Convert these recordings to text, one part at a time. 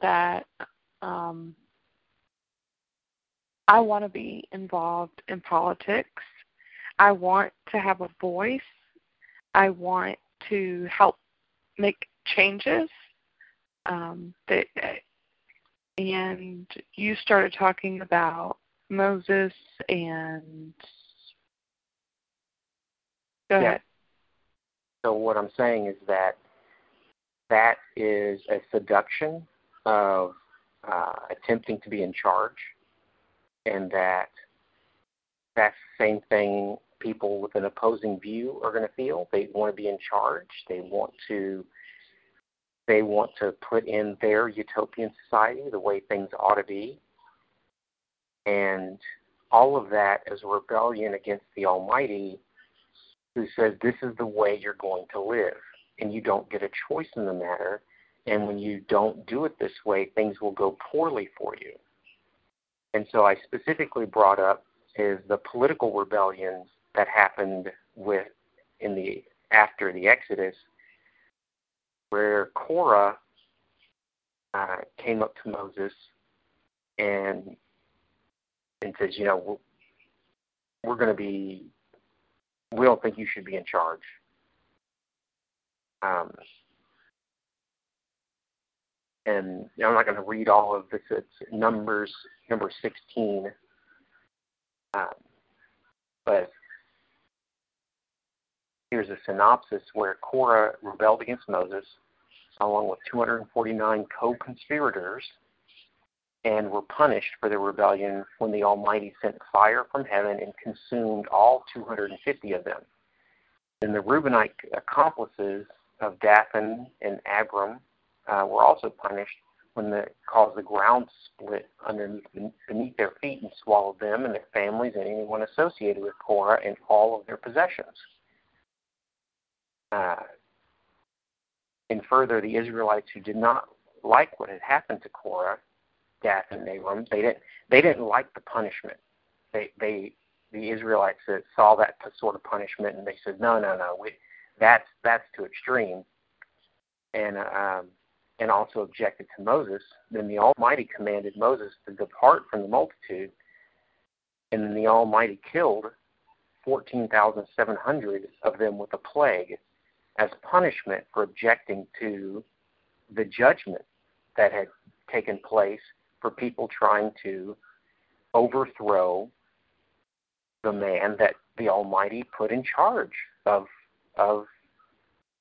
That um, I want to be involved in politics. I want to have a voice. I want to help make changes. Um, that, and you started talking about Moses and go Yeah. ahead. So what I'm saying is that that is a seduction of uh, attempting to be in charge, and that that's the same thing people with an opposing view are going to feel. They want to be in charge. They want to they want to put in their utopian society the way things ought to be. And all of that is rebellion against the Almighty who says this is the way you're going to live and you don't get a choice in the matter and when you don't do it this way things will go poorly for you and so i specifically brought up is the political rebellions that happened with in the after the exodus where korah uh, came up to moses and and says you know we're, we're going to be we don't think you should be in charge. Um, and you know, I'm not going to read all of this. It's Numbers number 16. Um, but here's a synopsis where Korah rebelled against Moses, along with 249 co-conspirators, and were punished for their rebellion when the Almighty sent fire from heaven and consumed all 250 of them. And the Reubenite accomplices of Dathan and Abiram uh, were also punished when the caused the ground split underneath beneath their feet and swallowed them and their families and anyone associated with Korah and all of their possessions. Uh, and further, the Israelites who did not like what had happened to Korah Dathan and Abiram. They didn't they didn't like the punishment. They they the Israelites saw that sort of punishment and they said no no no we that's that's too extreme. And um, and also objected to Moses. Then the Almighty commanded Moses to depart from the multitude, and then the Almighty killed fourteen thousand seven hundred of them with a plague as punishment for objecting to the judgment that had taken place for people trying to overthrow the man that the Almighty put in charge of of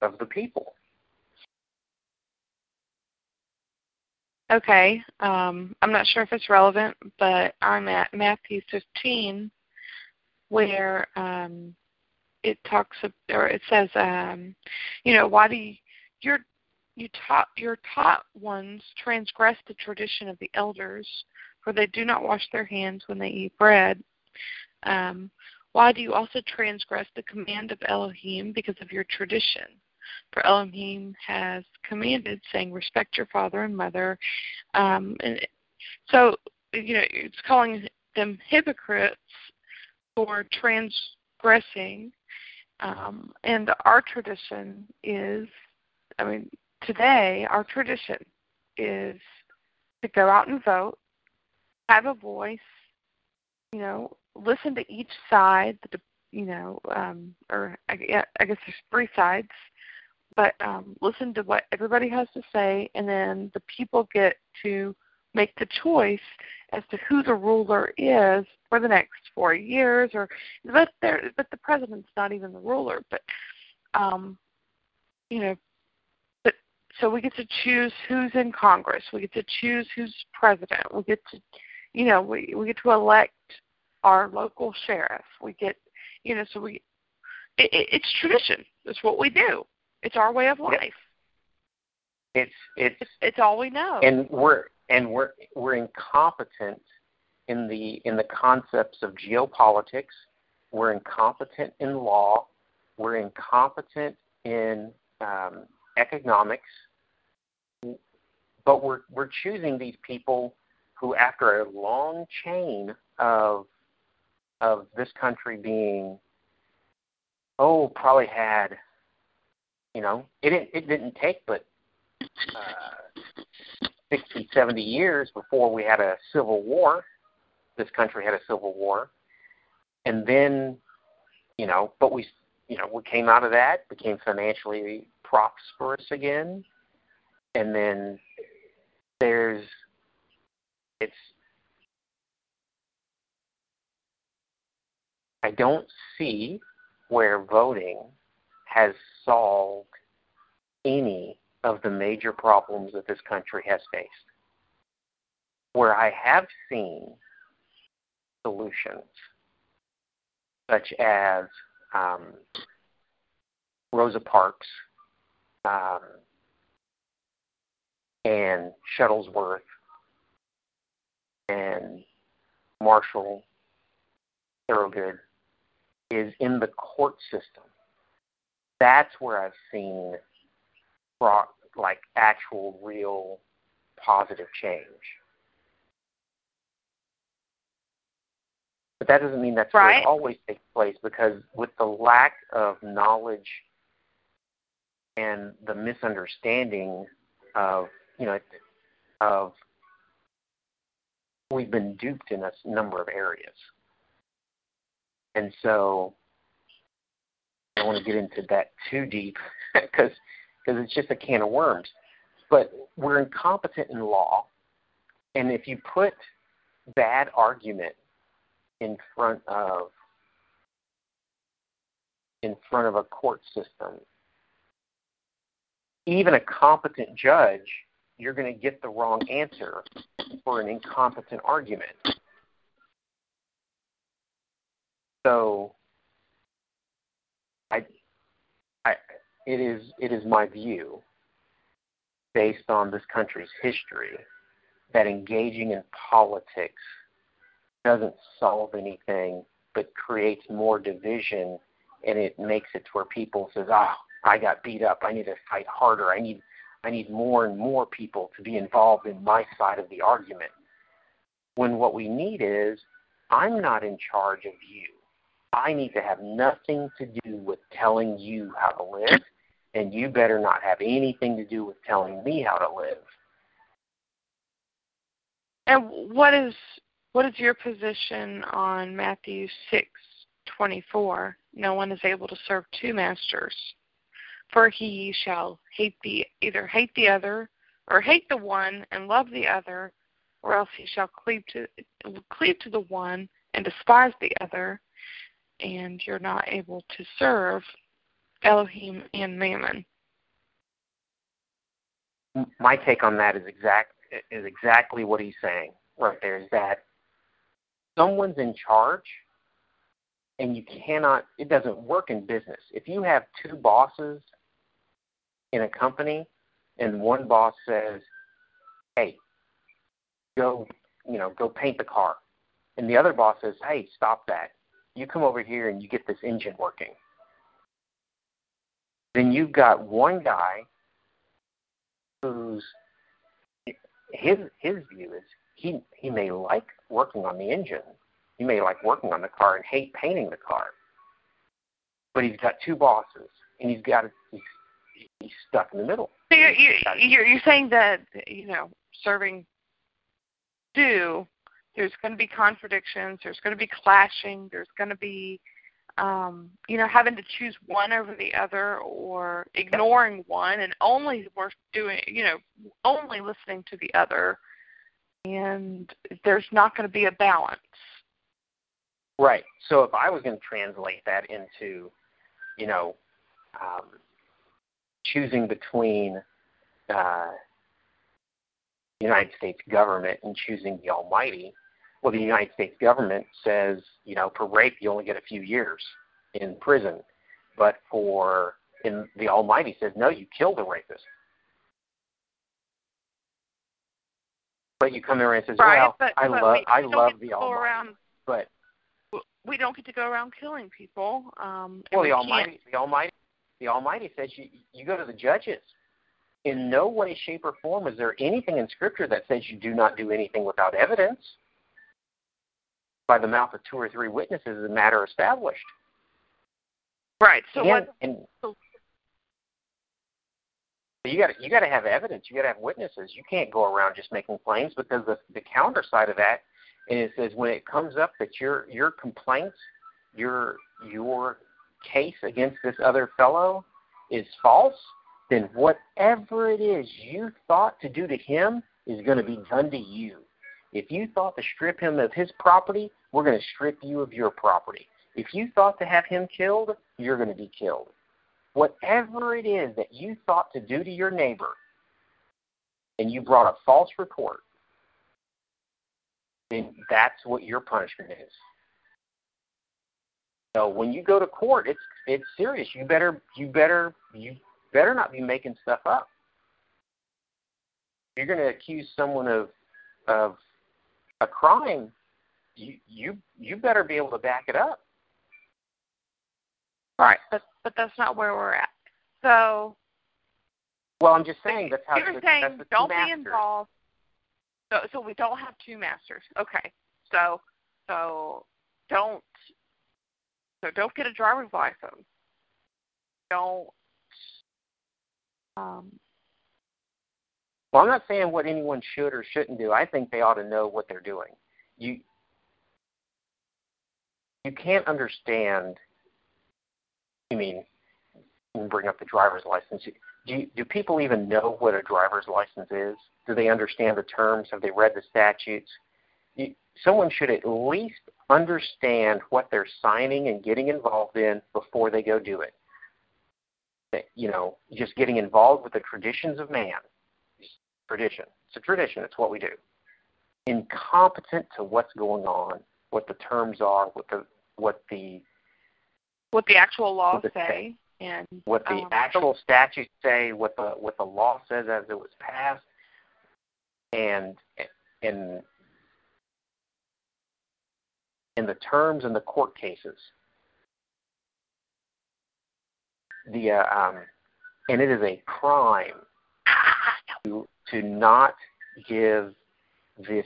of the people. Okay, um, I'm not sure if it's relevant, but I'm at Matthew 15, where um, it talks or it says, um, you know, why do you, you're you taught your taught ones transgress the tradition of the elders, for they do not wash their hands when they eat bread. Um, why do you also transgress the command of Elohim because of your tradition? For Elohim has commanded, saying, "Respect your father and mother." Um, and so, you know, it's calling them hypocrites for transgressing. Um, and our tradition is, I mean, today our tradition is to go out and vote, have a voice, you know, listen to each side, the you know, um, or I, I guess there's three sides, but um, listen to what everybody has to say, and then the people get to make the choice as to who the ruler is for the next four years, or but there, but the president's not even the ruler, but um, you know, but so we get to choose who's in Congress, we get to choose who's president, we get to, you know, we we get to elect our local sheriff, we get, you know, so we, it, it, it's tradition. It's what we do. It's our way of life. It's it's it's all we know. And we're and we're we're incompetent in the in the concepts of geopolitics. We're incompetent in law. We're incompetent in um, economics. But we're we're choosing these people who, after a long chain of of this country being, oh, probably had, you know, it didn't it didn't take but uh, 60, 70 years before we had a civil war. This country had a civil war, and then, you know, but we, you know, we came out of that, became financially prosperous again, and then there's, it's. I don't see where voting has solved any of the major problems that this country has faced. Where I have seen solutions, such as um, Rosa Parks um, and Shuttlesworth and Marshall Thurgood, is in the court system. That's where I've seen brought like actual, real, positive change. But that doesn't mean that's right. where it always takes place because with the lack of knowledge and the misunderstanding of you know of we've been duped in a number of areas. And so I don't want to get into that too deep because because it's just a can of worms. But we're incompetent in law, and if you put bad argument in front of in front of a court system, even a competent judge, you're going to get the wrong answer for an incompetent argument. So I I it is it is my view based on this country's history that engaging in politics doesn't solve anything but creates more division and it makes it to where people says, "Oh, I got beat up. I need to fight harder. I need I need more and more people to be involved in my side of the argument." When what we need is I'm not in charge of you. I need to have nothing to do with telling you how to live, and you better not have anything to do with telling me how to live. And what is what is your position on Matthew six twenty four? No one is able to serve two masters, for he shall hate the either hate the other or hate the one and love the other, or else he shall cleave to cleave to the one and despise the other, and you're not able to serve Elohim and Mammon. My take on that is exact is exactly what he's saying right there. Is that someone's in charge, and you cannot. It doesn't work in business. If you have two bosses in a company, and one boss says, "Hey, go, you know, go paint the car," and the other boss says, "Hey, stop that. You come over here and you get this engine working." Then you've got one guy who's his his view is he he may like working on the engine, he may like working on the car and hate painting the car, but he's got two bosses and he's got he's, he's stuck in the middle. So you're, you're you're saying that you know serving do there's going to be contradictions, there's going to be clashing, there's going to be um, you know, having to choose one over the other or ignoring one and only we're doing, you know, only listening to the other. And there's not going to be a balance. Right. So if I was going to translate that into, you know, um, choosing between uh, United States government and choosing the Almighty, well, the United States government says, you know, for rape you only get a few years in prison, but for in the Almighty says, no, you kill the rapist. But you come in and says, right, "Well, but, I but love we, I we love the Almighty," around. but We don't get to go around killing people. Um, well, we the can't- Almighty, the Almighty, the Almighty says you you go to the judges. In no way, shape, or form is there anything in Scripture that says you do not do anything without evidence. By the mouth of two or three witnesses is a matter established. Right. So what? and so- you got you got to have evidence. You got to have witnesses. You can't go around just making claims because the the counter side of that, and it says when it comes up that your your complaints, your your case against this other fellow is false, then whatever it is you thought to do to him is going to be done to you. If you thought to strip him of his property, we're going to strip you of your property. If you thought to have him killed, you're going to be killed. Whatever it is that you thought to do to your neighbor, and you brought a false report, then that's what your punishment is. So when you go to court, it's it's serious. You better you better you better not be making stuff up. You're going to accuse someone of of a crime, you you you better be able to back it up. Right. But but that's not where we're at. So Well, I'm just saying that's how you're that's, saying that's the don't be involved. So so we don't have two masters. Okay. So so don't so don't get a driver's license. Don't um Well, I'm not saying what anyone should or shouldn't do. I think they ought to know what they're doing. You you can't understand. I mean, bring up the driver's license. Do you, do people even know what a driver's license is? Do they understand the terms? Have they read the statutes? You, someone should at least understand what they're signing and getting involved in before they go do it. You know, just getting involved with the traditions of man tradition. It's a tradition. It's what we do. Incompetent to what's going on, what the terms are, what the what the what the actual laws the say and what the um, actual statutes say, what the what the law says as it was passed, and and and the terms in the court cases. The uh, um, and it is a crime to to not give this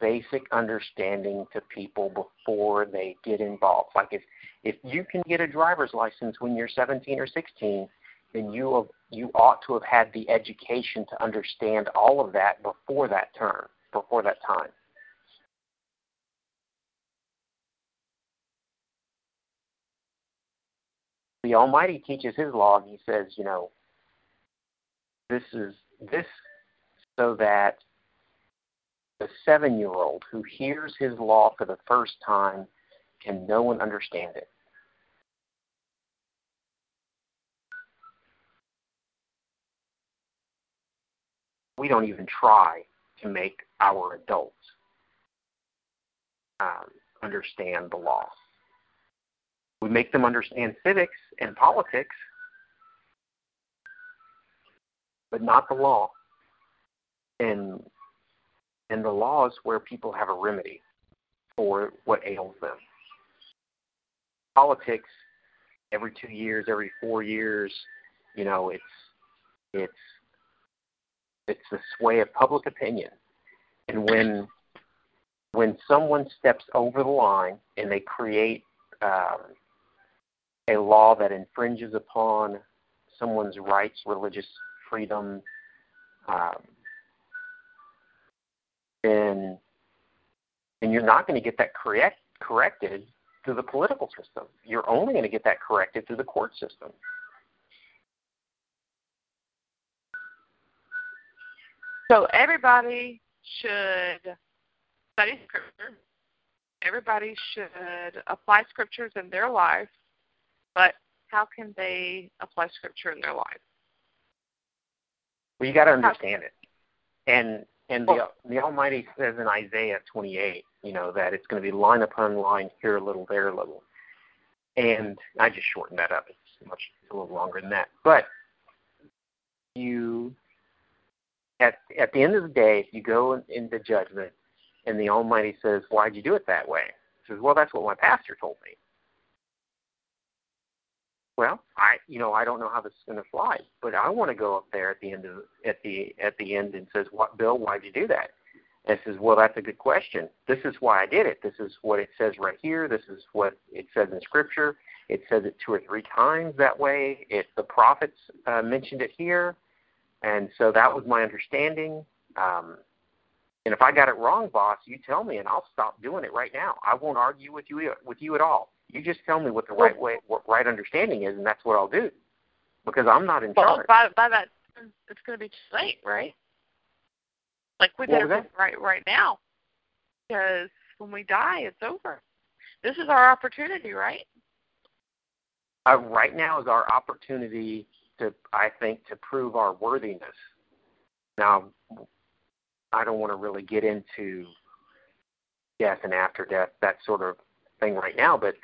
basic understanding to people before they get involved. Like if if you can get a driver's license when you're 17 or 16, then you have, you ought to have had the education to understand all of that before that term, before that time. The Almighty teaches His law, and He says, you know, this is this so that the seven year old who hears his law for the first time can know and understand it. We don't even try to make our adults um, understand the law. We make them understand civics and politics, but not the law. And and the law is where people have a remedy for what ails them. Politics, every two years, every four years, you know, it's it's it's the sway of public opinion. And when when someone steps over the line and they create um, a law that infringes upon someone's rights, religious freedom, um, then and you're not going to get that correct corrected through the political system. You're only going to get that corrected through the court system. So everybody should study scripture. Everybody should apply scriptures in their life, but how can they apply scripture in their life? Well, you got to understand it, and and the the Almighty says in Isaiah 28, you know, that it's going to be line upon line, here a little, there a little, and I just shortened that up. It's much it's a little longer than that, but you at at the end of the day, if you go in, into judgment and the Almighty says, "Why'd you do it that way?" He says, "Well, that's what my pastor told me." Well, I you know I don't know how this is going to fly, but I want to go up there at the end of at the at the end and says, "What, Bill? Why'd you do that?" And says, "Well, that's a good question. This is why I did it. This is what it says right here. This is what it says in Scripture. It says it two or three times that way. It the prophets uh, mentioned it here, and so that was my understanding. Um, and if I got it wrong, boss, you tell me, and I'll stop doing it right now. I won't argue with you with you at all. You just tell me what the right way, what right understanding is, and that's what I'll do, because I'm not in well, charge. By, by that, it's going to be too late, right? Like we did right right now, because when we die, it's over. This is our opportunity, right? Uh, right now is our opportunity to, I think, to prove our worthiness. Now, I don't want to really get into death and after death, that sort of thing right now, but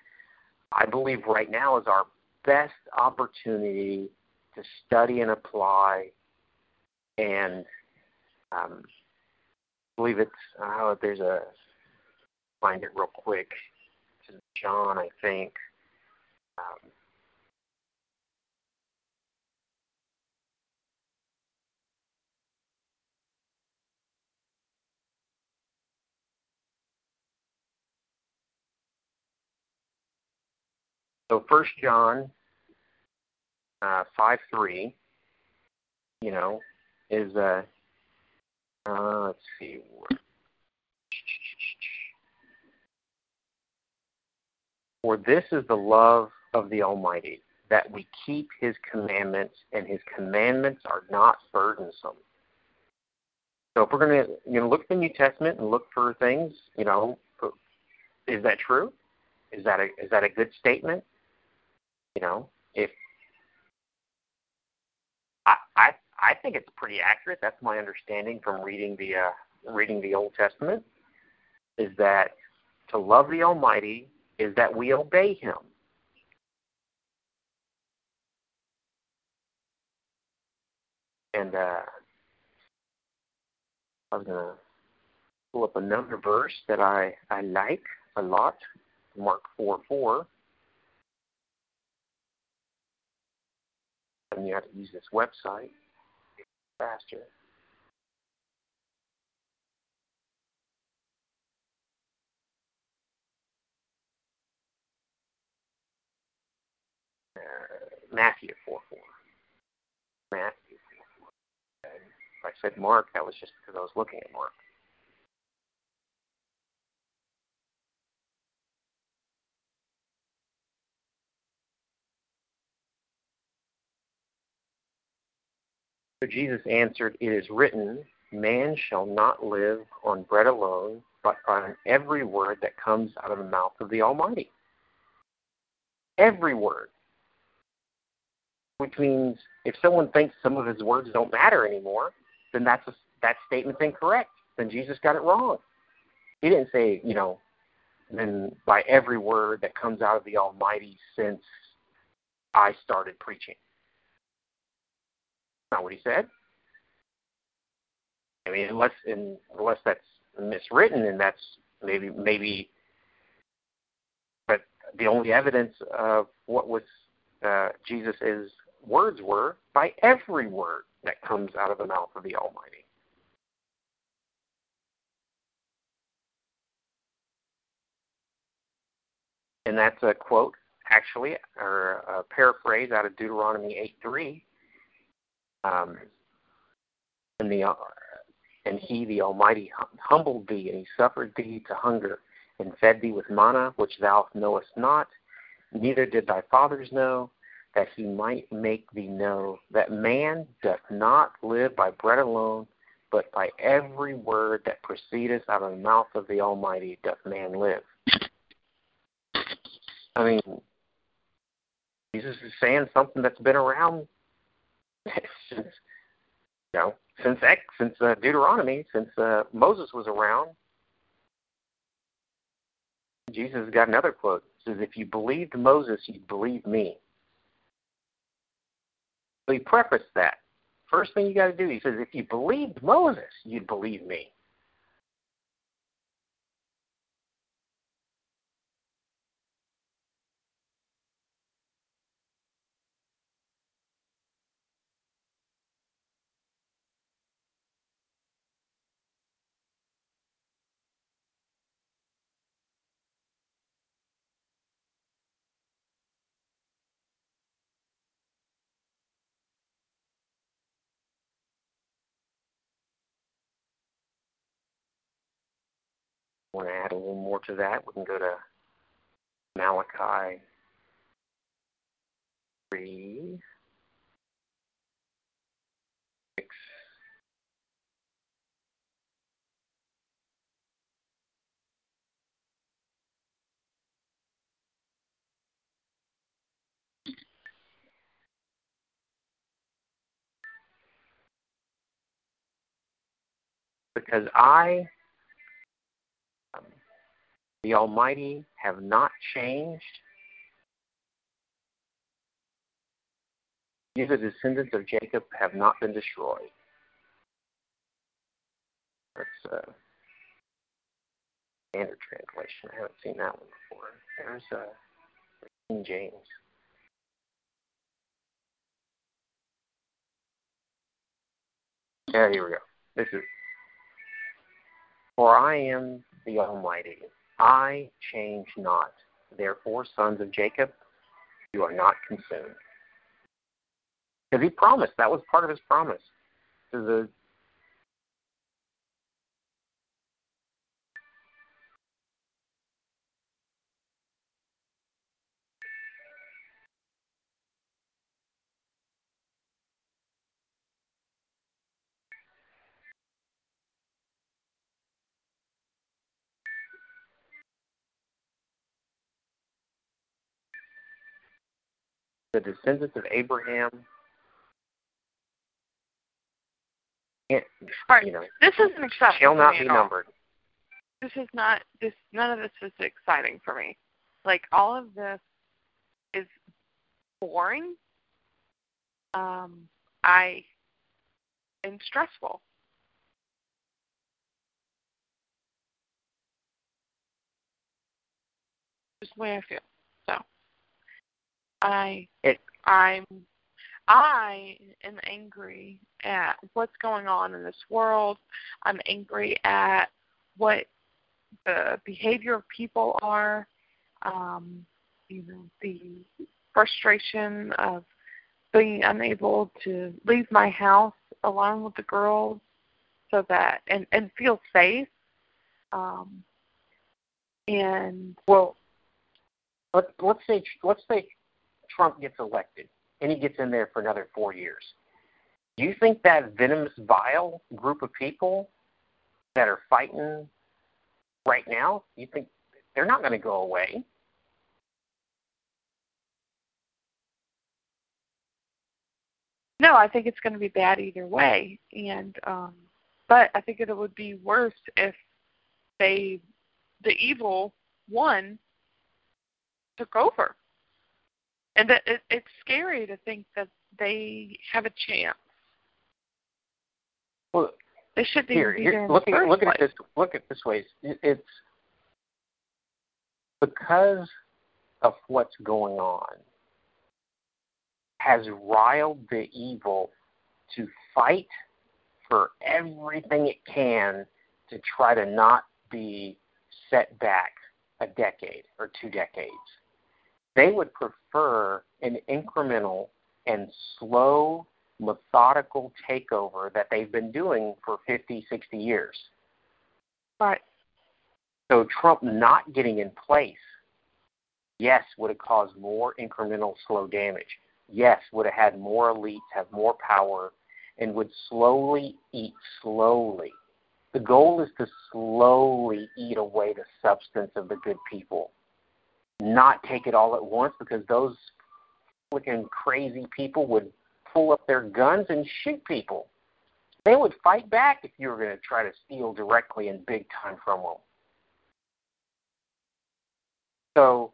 I believe right now is our best opportunity to study and apply and um, I believe it's uh, there's a find it real quick. John, I think. Um, So First John uh, five three, you know, is uh, uh let's see. For this is the love of the Almighty, that we keep His commandments, and His commandments are not burdensome. So if we're going to you know look at the New Testament and look for things, you know, is that true? Is that a is that a good statement? You know, if I I I think it's pretty accurate. That's my understanding from reading the uh, reading the Old Testament. Is that to love the Almighty is that we obey Him. And uh, I was gonna pull up another verse that I I like a lot, Mark four four. And you have to use this website faster. Uh, Matthew 4 4. Matthew 4 4. Okay. If I said Mark, that was just because I was looking at Mark. So Jesus answered, It is written, Man shall not live on bread alone, but on every word that comes out of the mouth of the Almighty. Every word. Which means if someone thinks some of his words don't matter anymore, then that's a, that statement's incorrect. Then Jesus got it wrong. He didn't say, you know, then by every word that comes out of the Almighty since I started preaching not what he said. I mean, unless in, unless that's miswritten, and that's maybe maybe. But the only evidence of what was uh, Jesus's words were by every word that comes out of the mouth of the Almighty. And that's a quote, actually, or a paraphrase out of Deuteronomy 8 3 um, and the uh, and he, the Almighty, humbled thee, and he suffered thee to hunger, and fed thee with manna, which thou knowest not, neither did thy fathers know, that he might make thee know that man doth not live by bread alone, but by every word that proceedeth out of the mouth of the Almighty doth man live. I mean, Jesus is saying something that's been around since you know since X, since uh, Deuteronomy, since uh, Moses was around. Jesus got another quote. It says, "If you believed Moses, you'd believe me." So he prefaced that first thing you got to do, he says, if you believed Moses, you'd believe me. Want to add a little more to that, we can go to Malachi 3, 6, because I the Almighty have not changed. Neither the descendants of Jacob have not been destroyed. That's uh, standard translation. I haven't seen that one before. There's a King James. Yeah, here we go. This is For I am the Almighty. I change not. Therefore, sons of Jacob, you are not consumed. Because he promised, that was part of his promise to the the descendants of Abraham. Right. You know, this isn't exciting. shall not be numbered. This is not this. None of this is exciting for me. Like all of this is boring. Um, I and stressful. Just the way I feel. I It- I'm I am angry at what's going on in this world. I'm angry at what the behavior of people are. Um, you know, the frustration of being unable to leave my house alone with the girls so that and and feel safe. Um, and Well, let's let's say let's say Trump gets elected and he gets in there for another four years. Do you think that venomous, vile group of people that are fighting right now, you think they're not going to go away? No, I think it's going to be bad either way, and um, but I think it would be worse if they, the evil one, took over, and that it, it's scary to think that they have a chance. Well, They shouldn't here, be here there in look at look at this look at this way. It- It's because of what's going on has riled the evil to fight for everything it can to try to not be set back a decade or two decades. They would prefer an incremental and slow, methodical takeover that they've been doing for 50, 60 years. Right. So Trump not getting in place, yes, would have caused more incremental slow damage. Yes, would have had more elites have more power and would slowly eat slowly. The goal is to slowly eat away the substance of the good people, not take it all at once because those freaking crazy people would pull up their guns and shoot people. They would fight back if you were going to try to steal directly and big time from them. So,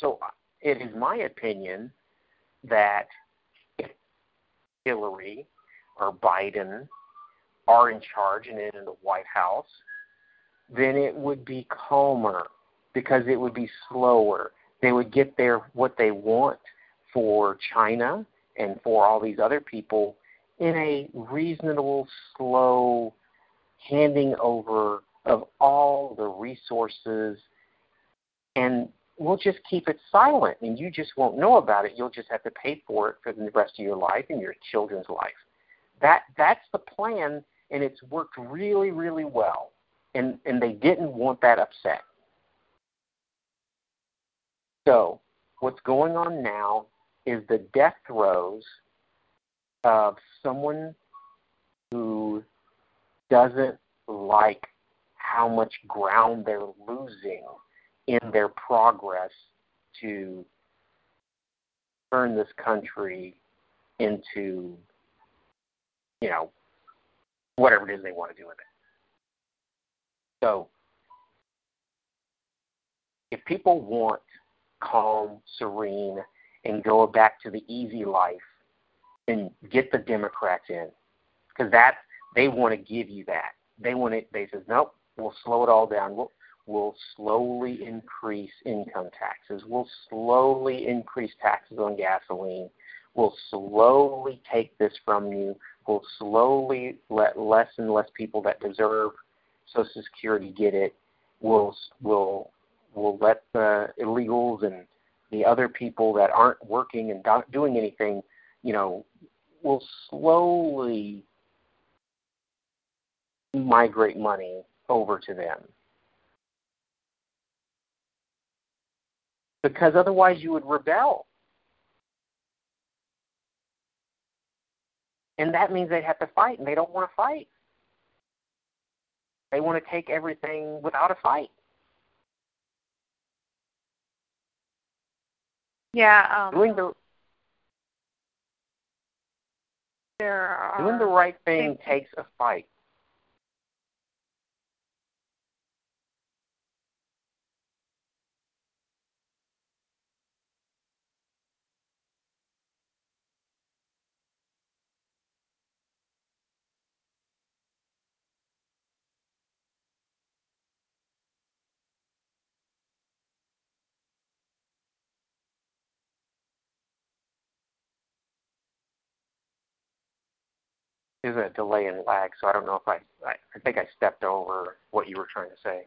so it is my opinion that if Hillary or Biden are in charge and in the White House, then it would be calmer because it would be slower. They would get their what they want for China and for all these other people in a reasonable, slow handing over of all the resources and we'll just keep it silent and you just won't know about it. You'll just have to pay for it for the rest of your life and your children's life. That that's the plan and it's worked really, really well. And and they didn't want that upset. So what's going on now is the death throes of someone who doesn't like how much ground they're losing in their progress to turn this country into, you know, whatever it is they want to do with it. So, if people want calm, serene, and go back to the easy life, and get the Democrats in, because that they want to give you that. They want it. They says, nope, we'll slow it all down. We'll we'll slowly increase income taxes. We'll slowly increase taxes on gasoline. We'll slowly take this from you. We'll slowly let less and less people that deserve Social Security get it. We'll we'll we'll let the illegals and the other people that aren't working and not doing anything, you know, will slowly migrate money over to them. Because otherwise you would rebel. And that means they'd have to fight, and they don't want to fight. They want to take everything without a fight. Yeah. Um, doing the there are doing the right thing takes a fight. There's a delay and lag, so I don't know if I, I I think I stepped over what you were trying to say.